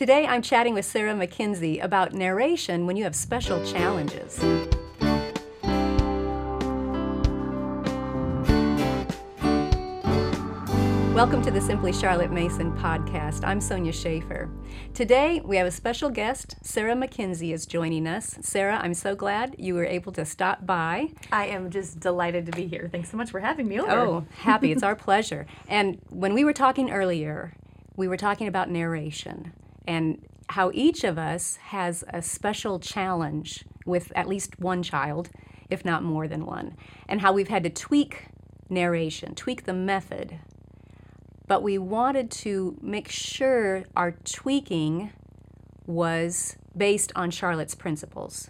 Today I'm chatting with Sarah Mackenzie about narration when you have special challenges. Welcome to the Simply Charlotte Mason podcast. I'm Sonya Shafer. Today we have a special guest. Sarah Mackenzie is joining us. Sarah, I'm so glad you were able to stop by. I am just delighted to be here. Thanks so much for having me over. Oh, happy. it's our pleasure. And when we were talking earlier, we were talking about narration and how each of us has a special challenge with at least one child, if not more than one, and how we've had to tweak narration, tweak the method but we wanted to make sure our tweaking was based on Charlotte's principles.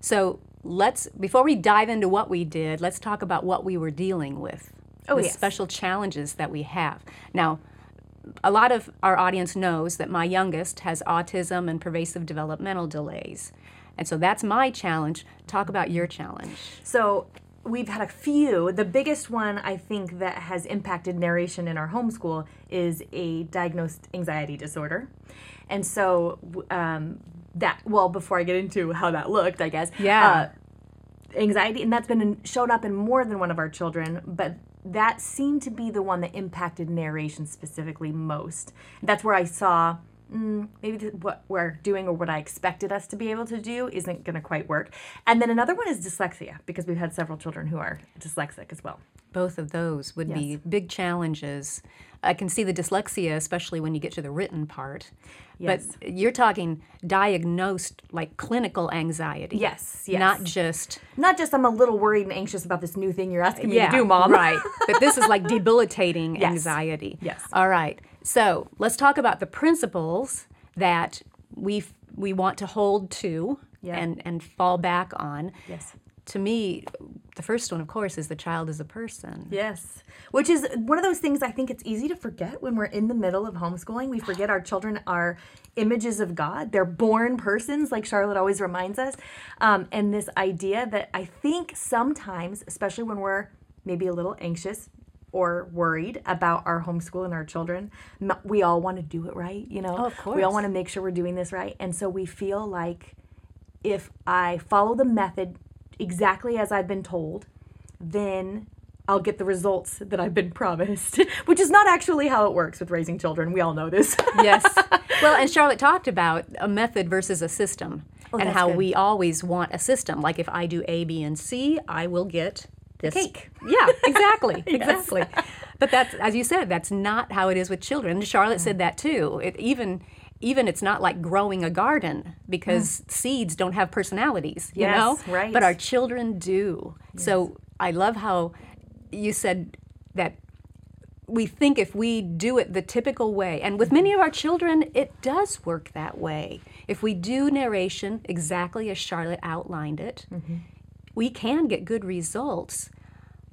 So let's, before we dive into what we did, let's talk about what we were dealing with. Oh, the yes. special challenges that we have. Now, a lot of our audience knows that my youngest has autism and pervasive developmental delays. And so that's my challenge. Talk about your challenge. So we've had a few. The biggest one I think that has impacted narration in our homeschool is a diagnosed anxiety disorder. And so um, that well, before I get into how that looked, I guess. Yeah. Uh, anxiety, and that's been in, showed up in more than one of our children, but that seemed to be the one that impacted narration specifically most. That's where I saw mm, maybe what we're doing or what I expected us to be able to do isn't going to quite work. And then another one is dyslexia because we've had several children who are dyslexic as well. Both of those would be big challenges. I can see the dyslexia, especially when you get to the written part. Yes. But you're talking diagnosed, like clinical anxiety. Yes, yes. Not just, Not just I'm a little worried and anxious about this new thing you're asking me to do, mom. Right. but this is like debilitating Yes. anxiety. Yes. All right. So let's talk about the principles that we we want to hold to Yeah. and, and fall back on. Yes. To me, the first one, of course, is the child is a person. Yes. Which is one of those things I think it's easy to forget when we're in the middle of homeschooling. We forget our children are images of God. They're born persons, like Charlotte always reminds us. Um, and this idea that I think sometimes, especially when we're maybe a little anxious or worried about our homeschool and our children, we all want to do it right, you know? Oh, of We all want to make sure we're doing this right. And so we feel like if I follow the method exactly as I've been told, then I'll get the results that I've been promised, which is not actually how it works with raising children. We all know this. yes. Well, and Charlotte talked about a method versus a system oh, and Oh, that's how good. we always want a system. Like if I do A, B, and C, I will get this Cake. Yeah, exactly. Exactly. But that's as you said, that's not how it is with children. And Charlotte said that too. It even even it's not like growing a garden because mm. seeds don't have personalities, you Yes, know? right. But our children do. So I love how you said that we think if we do it the typical way, and with many of our children, it does work that way. If we do narration exactly as Charlotte outlined it, mm-hmm. we can get good results,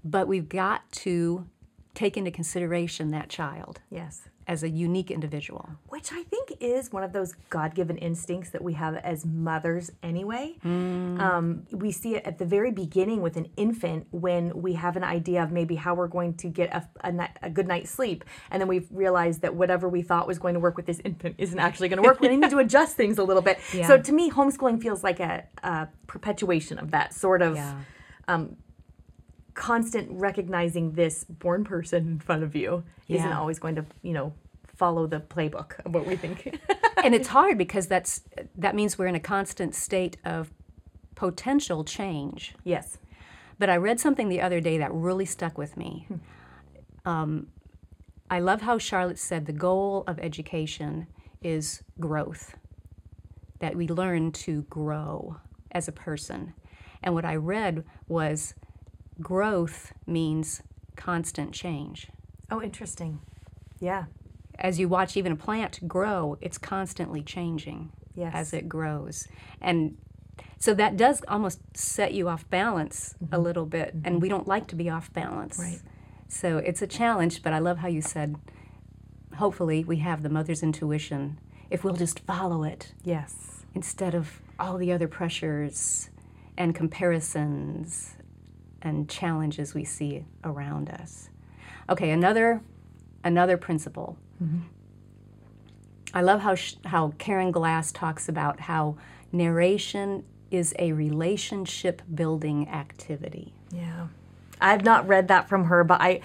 but we've got to take into consideration that child yes. As a unique individual. Which I think is one of those God given instincts that we have as mothers anyway. Um, we see it at the very beginning with an infant when we have an idea of maybe how we're going to get a, a, a good night's sleep. And then we've realized that whatever we thought was going to work with this infant isn't actually going to work. we need to adjust things a little bit. Yeah. So to me, homeschooling feels like a, a perpetuation of that sort of Yeah. Constant recognizing this born person in front of you isn't always going to, you know, follow the playbook of what we think. and it's hard because that's that means we're in a constant state of potential change. yes. But I read something the other day that really stuck with me. Um, I love how Charlotte said the goal of education is growth, that we learn to grow as a person. And what I read was growth means constant change. Oh, interesting. Yeah. As you watch even a plant grow, it's constantly changing Yes. as it grows. And so that does almost set you off balance mm-hmm. a little bit, and mm-hmm. we don't like to be off balance. Right. So it's a challenge, but I love how you said, hopefully, we have the mother's intuition if we'll just follow it Yes. instead of all the other pressures and comparisons and challenges we see around us. Okay, another another principle. I love how sh- how Karen Glass talks about how narration is a relationship building activity. Yeah. I've not read that from her, but I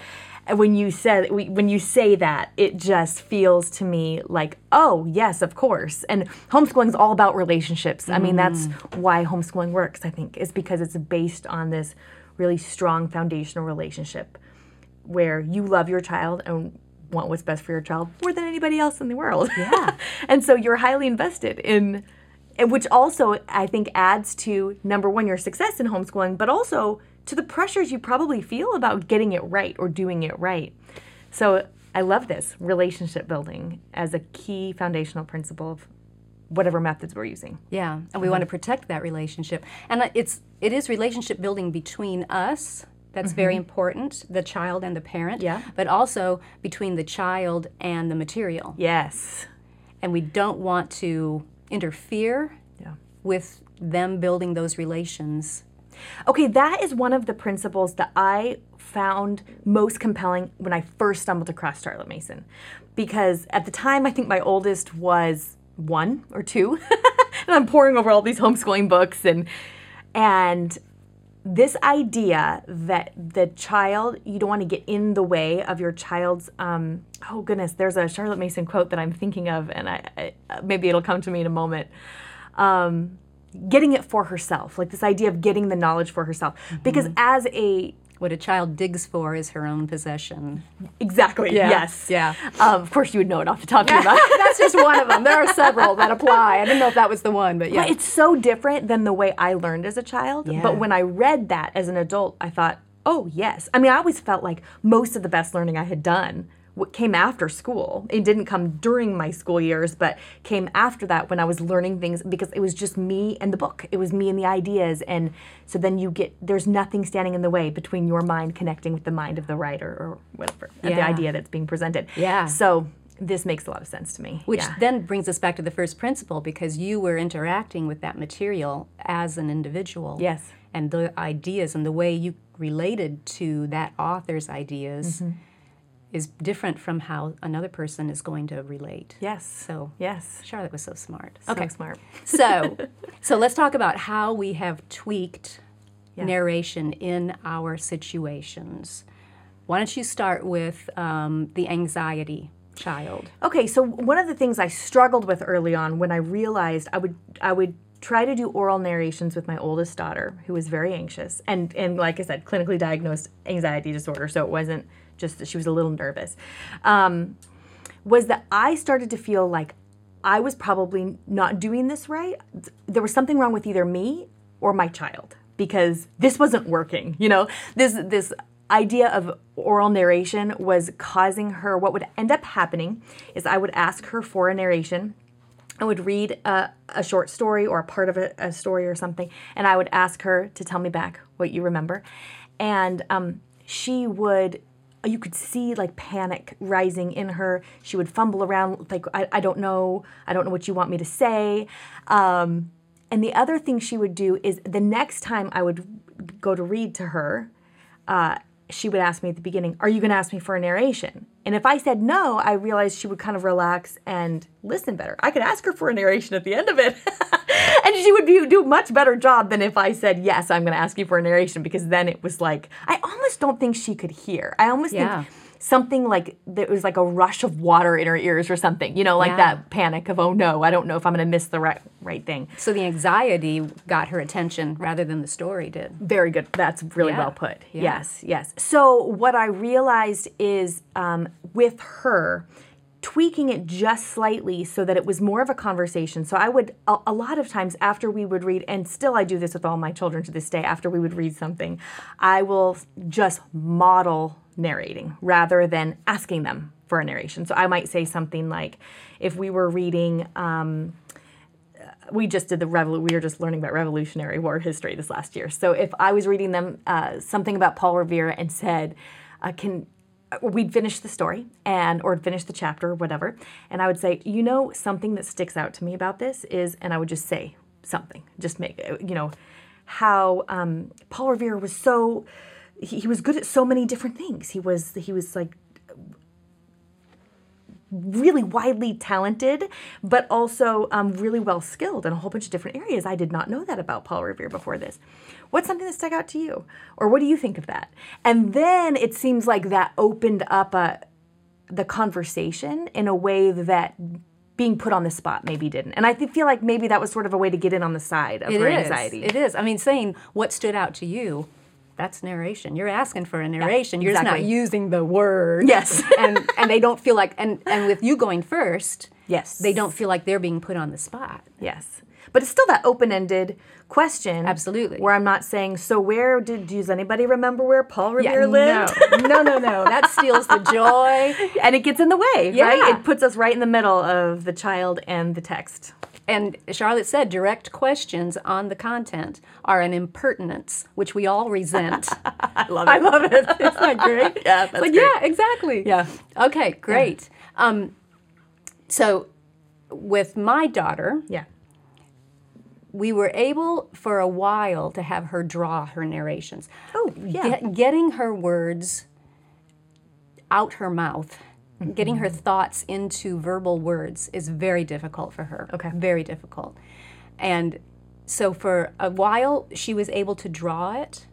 when you said when you say that, it just feels to me like, oh yes, of course. And homeschooling is all about relationships. I mean, that's mm. why homeschooling works. I think is because it's based on this really strong foundational relationship where you love your child and want what's best for your child more than anybody else in the world. Yeah. and so you're highly invested in and which also I think adds to number one your success in homeschooling, but also to the pressures you probably feel about getting it right or doing it right. So I love this relationship building as a key foundational principle of whatever methods we're using. Yeah, and we want to protect that relationship. And uh, it's it is relationship building between us. That's very important, the child and the parent. Yeah. But also between the child and the material. Yes. And we don't want to interfere Yeah. with them building those relations. Okay, that is one of the principles that I found most compelling when I first stumbled across Charlotte Mason. Because at the time, I think my oldest was one or two. and I'm poring over all these homeschooling books and and this idea that the child you don't want to get in the way of your child's um, oh goodness there's a charlotte mason quote that i'm thinking of and I, I maybe it'll come to me in a moment. Um, getting it for herself like this idea of getting the knowledge for herself. Because as a What a child digs for is her own possession. exactly yes Yeah. um, of course you would know it off the top of your mind That's just one of them. There are several that apply. I didn't know if that was the one, but yeah. But it's so different than the way I learned as a child. Yeah. But when I read that as an adult, I thought, oh, yes. I mean, I always felt like most of the best learning I had done came after school. It didn't come during my school years, but came after that when I was learning things because it was just me and the book. It was me and the ideas. And so then you get, there's nothing standing in the way between your mind connecting with the mind of the writer or whatever, the idea that's being presented. Yeah. So this makes a lot of sense to me. Which yeah. then brings us back to the first principle because you were interacting with that material as an individual. Yes. And the ideas and the way you related to that author's ideas Mm-hmm. Is different from how another person is going to relate. Yes. So Yes. Charlotte was so smart. Okay. smart. So, so let's talk about how we have tweaked Yeah. narration in our situations. Why don't you start with um, the anxiety child? Okay, so one of the things I struggled with early on when I realized I would I would try to do oral narrations with my oldest daughter who was very anxious and and like I said clinically diagnosed anxiety disorder so it wasn't just that she was a little nervous. Um, was that I started to feel like I was probably not doing this right. There was something wrong with either me or my child because this wasn't working you know? This this idea of oral narration was causing her what would end up happening is i would ask her for a narration i would read a, a short story or a part of a, a story or something and i would ask her to tell me back what you remember. And um, she would you could see like panic rising in her. She would fumble around like i, I don't know i don't know what you want me to say. Um, and the other thing she would do is the next time I would go to read to her, uh, she would ask me at the beginning, Are you going to ask me for a narration? And if I said no, I realized she would kind of relax and listen better. I could ask her for a narration at the end of it. and she would be, do a much better job than if I said, Yes, I'm going to ask you for a narration, because then it was like, I almost don't think she could hear. I almost Yeah. think something like there was like a rush of water in her ears or something, you know, like Yeah. that panic of, Oh no, I don't know if I'm going to miss the right, right thing. So the anxiety got her attention rather than the story did. Very good. That's really Yeah. well put. Yeah. Yes, yes. So what I realized is um, with her tweaking it just slightly so that it was more of a conversation. So I would a, a lot of times after we would read, and still I do this with all my children to this day. After we would read something, I will just model narrating rather than asking them for a narration. So I might say something like, if we were reading. Um, we just did the revol- we were just learning about revolutionary war history this last year so if i was reading them uh, something about paul revere and said uh, can we'd finish the story and or finish the chapter or whatever and i would say you know something that sticks out to me about this is and i would just say something just make you know how um, paul revere was so he, he was good at so many different things he was he was like really widely talented, but also um, really well skilled in a whole bunch of different areas. I did not know that about Paul Revere before this. What's something that stuck out to you? Or what do you think of that? And then it seems like that opened up a, the conversation in a way that being put on the spot maybe didn't. And I th- feel like maybe that was sort of a way to get in on the side of It her is. anxiety. It is. I mean, saying what stood out to you, that's narration. You're asking for a narration. You're just not using the word. Yes. and and they don't feel like and and with you going first, Yes. they don't feel like they're being put on the spot. Yes. But it's still that open-ended question. Absolutely. Where I'm not saying, so where did does anybody remember where Paul Revere lived? no, no, no, no. That steals the joy. and it gets in the way, right? It puts us right in the middle of the child and the text. And Charlotte said direct questions on the content are an impertinence, which we all resent. I love it. I love it. Isn't that great? Yeah, that's like, great. yeah, exactly. Yeah. Okay, great. Um, so with my daughter, Yeah. we were able for a while to have her draw her narrations. Oh, yeah. Get- getting her words out her mouth, getting her thoughts into verbal words is very difficult for her. Okay. Very difficult. And so for a while, she was able to draw it.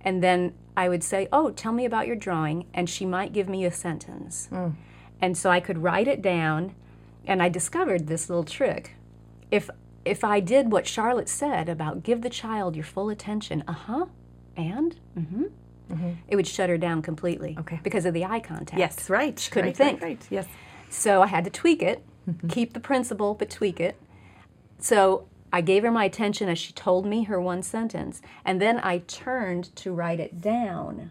And then I would say, Oh, tell me about your drawing. And she might give me a sentence. Mm. And so I could write it down. And I discovered this little trick. If if I did what Charlotte said about give the child your full attention, uh huh, and mm-hmm, it would shut her down completely. Okay. Because of the eye contact. Yes, right. She couldn't right, think. Right, right. Yes. So I had to tweak it, keep the principle, but tweak it. So I gave her my attention as she told me her one sentence, and then I turned to write it down.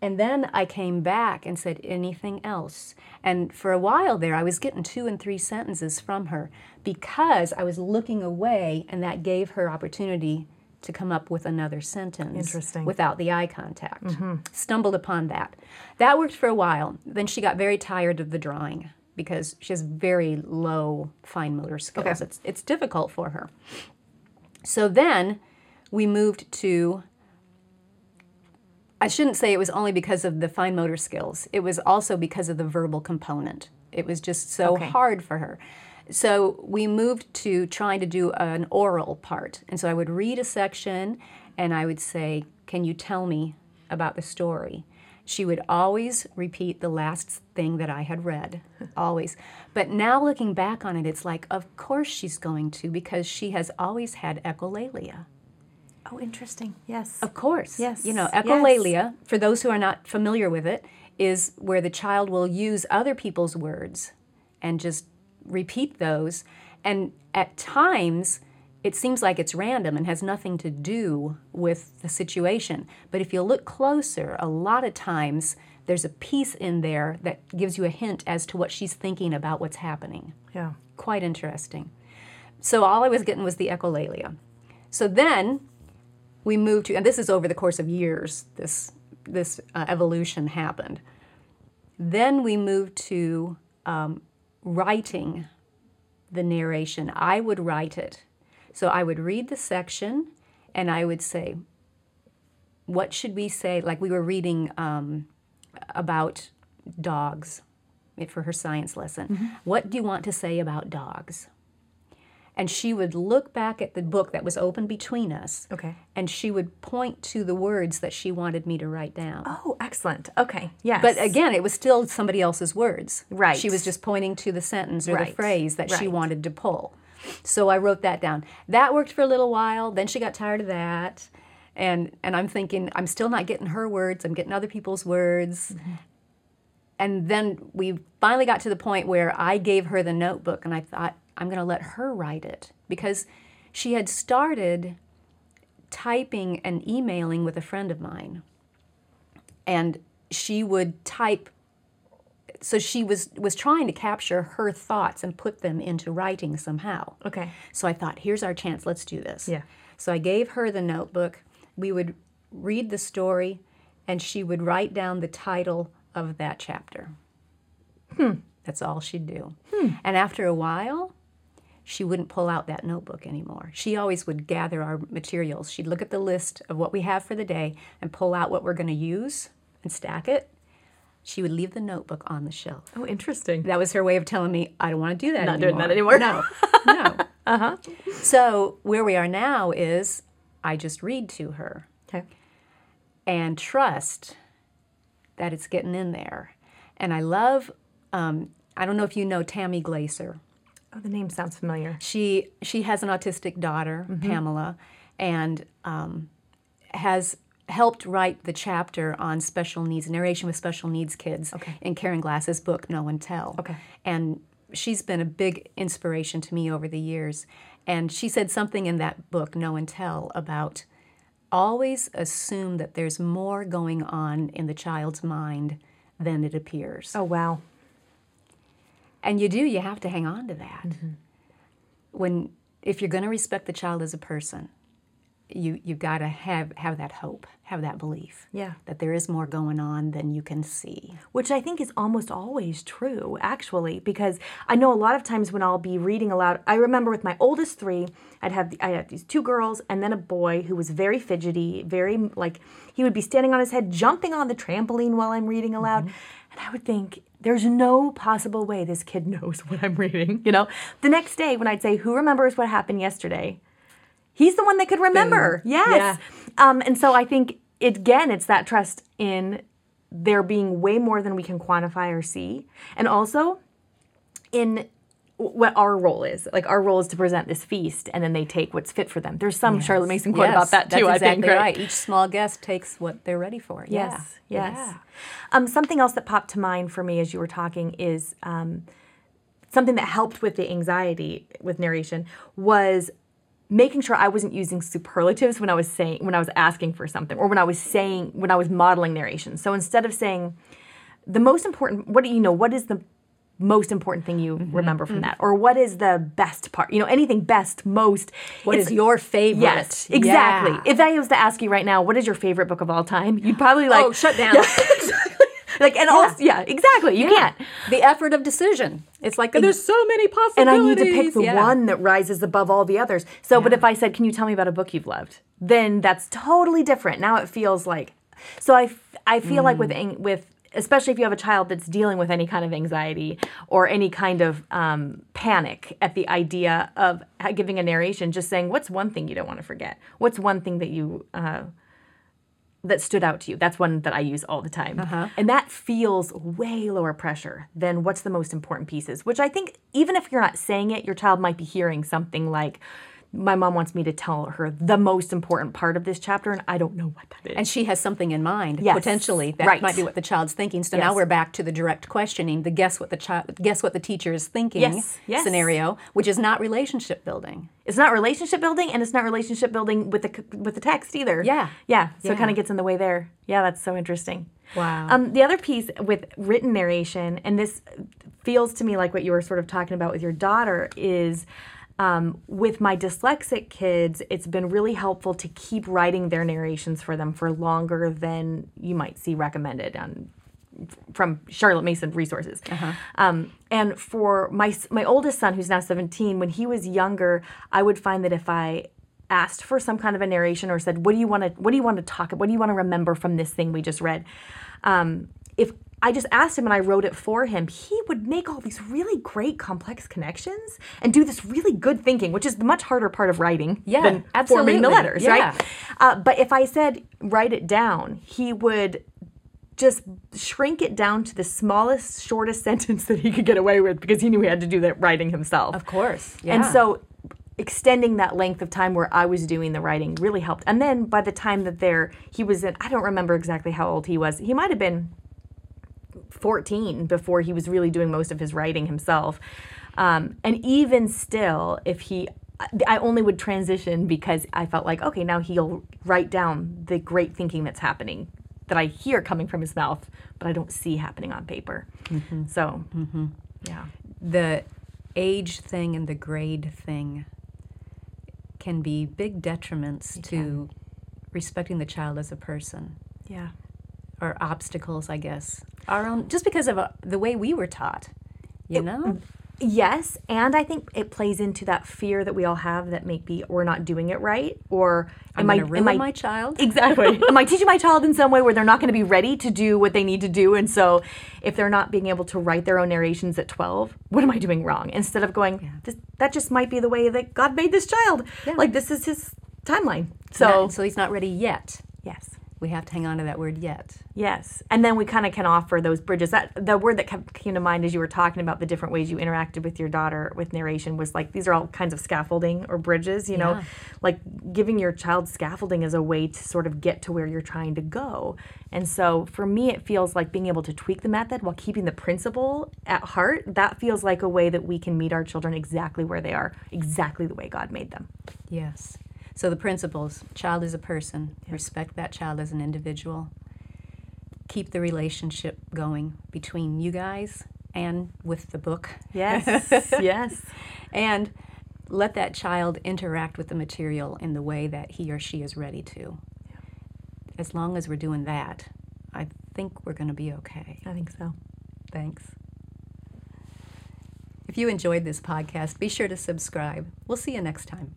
And then I came back and said anything else. And for a while there, I was getting two and three sentences from her because I was looking away, and that gave her opportunity to come up with another sentence without the eye contact. Mm-hmm. Stumbled upon that. That worked for a while. Then she got very tired of the drawing because she has very low fine motor skills. Okay. It's, it's difficult for her. So then we moved to I shouldn't say it was only because of the fine motor skills. It was also because of the verbal component. It was just so Okay. hard for her. So we moved to trying to do an oral part. And so I would read a section and I would say, Can you tell me about the story? She would always repeat the last thing that I had read, always. But now looking back on it, it's like, of course she's going to because she has always had echolalia. Oh, interesting. Yes. Of course. Yes, You know, yes. echolalia, for those who are not familiar with it, is where the child will use other people's words and just repeat those. And at times, it seems like it's random and has nothing to do with the situation. But if you look closer, a lot of times there's a piece in there that gives you a hint as to what she's thinking about what's happening Yeah. quite interesting. So all I was getting was the echolalia. So then we moved to, and this is over the course of years. This this uh, evolution happened. Then we moved to um, writing the narration. I would write it. So I would read the section, and I would say, "What should we say?" Like we were reading um, about dogs for her science lesson. What do you want to say about dogs? And she would look back at the book that was open between us, Okay. and she would point to the words that she wanted me to write down. Oh, excellent. Okay. Yes. But again, it was still somebody else's words. Right. She was just pointing to the sentence or the phrase that she wanted to pull. So I wrote that down. That worked for a little while. Then she got tired of that. And and I'm thinking I'm still not getting her words. I'm getting other people's words. Mm-hmm. And then we finally got to the point where I gave her the notebook and I thought I'm going to let her write it because she had started typing and emailing with a friend of mine. And she would type so she was was trying to capture her thoughts and put them into writing somehow. Okay. So I thought, here's our chance. Let's do this. Yeah. So I gave her the notebook. We would read the story, and she would write down the title of that chapter. Hmm. That's all she'd do. Hmm. And after a while, she wouldn't pull out that notebook anymore. She always would gather our materials. She'd look at the list of what we have for the day and pull out what we're going to use and stack it. she would leave the notebook on the shelf. Oh, interesting. That was her way of telling me I don't want to do that Not anymore. doing that anymore. No, no. uh-huh. So where we are now is I just read to her Okay. and trust that it's getting in there. And I love, um, I don't know if you know Tammy Glaser. Oh, the name sounds familiar. She she has an autistic daughter, Pamela, and um, has helped write the chapter on special needs narration with special needs kids Okay. in Karen Glass's book Know and Tell. Okay. And she's been a big inspiration to me over the years. And she said something in that book, Know and Tell, about always assume that there's more going on in the child's mind than it appears. Oh, wow. And you do, you have to hang on to that. Mm-hmm. When if you're going to respect the child as a person, you you've got to have have that hope, have that belief. Yeah. That there is more going on than you can see. Which I think is almost always true, actually, because I know a lot of times when I'll be reading aloud, I remember with my oldest three, I'd have I had these two girls and then a boy who was very fidgety, very like he would be standing on his head, jumping on the trampoline while I'm reading aloud, mm-hmm. And I would think. There's no possible way this kid knows what I'm reading. You know, the next day when I'd say, "Who remembers what happened yesterday?" He's the one that could remember. Yes. Um, and so I think it, again, it's that trust in there being way more than we can quantify or see, and also in what our role is. Like our role is to present this feast, and then they take what's fit for them. There's some Charlotte Mason quote Yes, about that too. That's I think exactly right. right. Each small guest takes what they're ready for. Yes, yeah. yes. Yeah. Um, something else that popped to mind for me as you were talking is um, something that helped with the anxiety with narration was making sure I wasn't using superlatives when I was saying when I was asking for something or when I was saying when I was modeling narration. So instead of saying the most important, what do you know? What is the most important thing you Mm-hmm, remember from that, or what is the best part? You know, anything best, most. What is your favorite? Yes, exactly. Yeah. If I was to ask you right now, what is your favorite book of all time? You'd probably like oh, shut down. Exactly. Like and also yeah, exactly. You can't. The effort of decision. It's like there's so many possibilities And. I need to pick the Yeah. one that rises above all the others. So, but if I said, "Can you tell me about a book you've loved?" Then that's totally different. Now it feels like. So i, I feel like Mm. with with especially if you have a child that's dealing with any kind of anxiety or any kind of um, panic at the idea of giving a narration, just saying, "What's one thing you don't want to forget? What's one thing that you?" Uh, that stood out to you. That's one that I use all the time. And that feels way lower pressure than what's the most important pieces, which I think even if you're not saying it, your child might be hearing something like, my mom wants me to tell her the most important part of this chapter, and I don't know what that is. And she has something in mind, Yes. potentially. That Right. might be what the child's thinking. So now we're back to the direct questioning, the guess what the child guess what the teacher is thinking Yes, yes. scenario, which is not relationship building. it's not relationship building, and it's not relationship building with the with the text either. Yeah. yeah. So it kind of gets in the way there. Yeah, that's so interesting. Wow. Um, the other piece with written narration, and this feels to me like what you were sort of talking about with your daughter, is um, with my dyslexic kids, it's been really helpful to keep writing their narrations for them for longer than you might see recommended on from Charlotte Mason resources. Um, and for my my oldest son, who's now 17, when he was younger, I would find that if I asked for some kind of a narration or said, "What do you want to What do you want to talk? What do you want to remember from this thing we just read?" Um, if I just asked him and I wrote it for him, he would make all these really great complex connections and do this really good thinking, which is the much harder part of writing Yeah, than forming the letters, Yeah. right? Uh, but if I said write it down, he would just shrink it down to the smallest, shortest sentence that he could get away with because he knew he had to do that writing himself. Of course. Yeah. And so extending that length of time where I was doing the writing really helped. And then by the time that there he was in I don't remember exactly how old he was. He might have been 14 before he was really doing most of his writing himself. Um, and even still, if he, I only would transition because I felt like, okay, now he'll write down the great thinking that's happening that I hear coming from his mouth, but I don't see happening on paper. So, yeah. the age thing and the grade thing can be big detriments to respecting the child as a person Yeah. Or obstacles, I guess. Our own, just because of uh, the way we were taught, you know? Yes, and I think it plays into that fear that we all have that maybe we're not doing it right, or I'm I am I my child. exactly am I teaching my child in some way where they're not going to be ready to do what they need to do, and so if they're not being able to write their own narrations at 12, what am I doing wrong? Instead of going, this, that just might be the way that God made this child. Yeah. Like this is His timeline. So Not- so he's not ready yet. yes. We have to hang on to that word yet. Yes, and then we kind of can offer those bridges. That the word that kept, came to mind as you were talking about the different ways you interacted with your daughter with narration was like these are all kinds of scaffolding or bridges. You know, like giving your child scaffolding as a way to sort of get to where you're trying to go. And so for me, it feels like being able to tweak the method while keeping the principle at heart. That feels like a way that we can meet our children exactly where they are, exactly the way God made them. Yes. So the principles child is a person, respect that child as an individual, keep the relationship going between you guys and with the book, Yes, yes. and let that child interact with the material in the way that he or she is ready to. As long as we're doing that, I think we're going to be okay. I think so. Thanks. If you enjoyed this podcast, be sure to subscribe. We'll see you next time.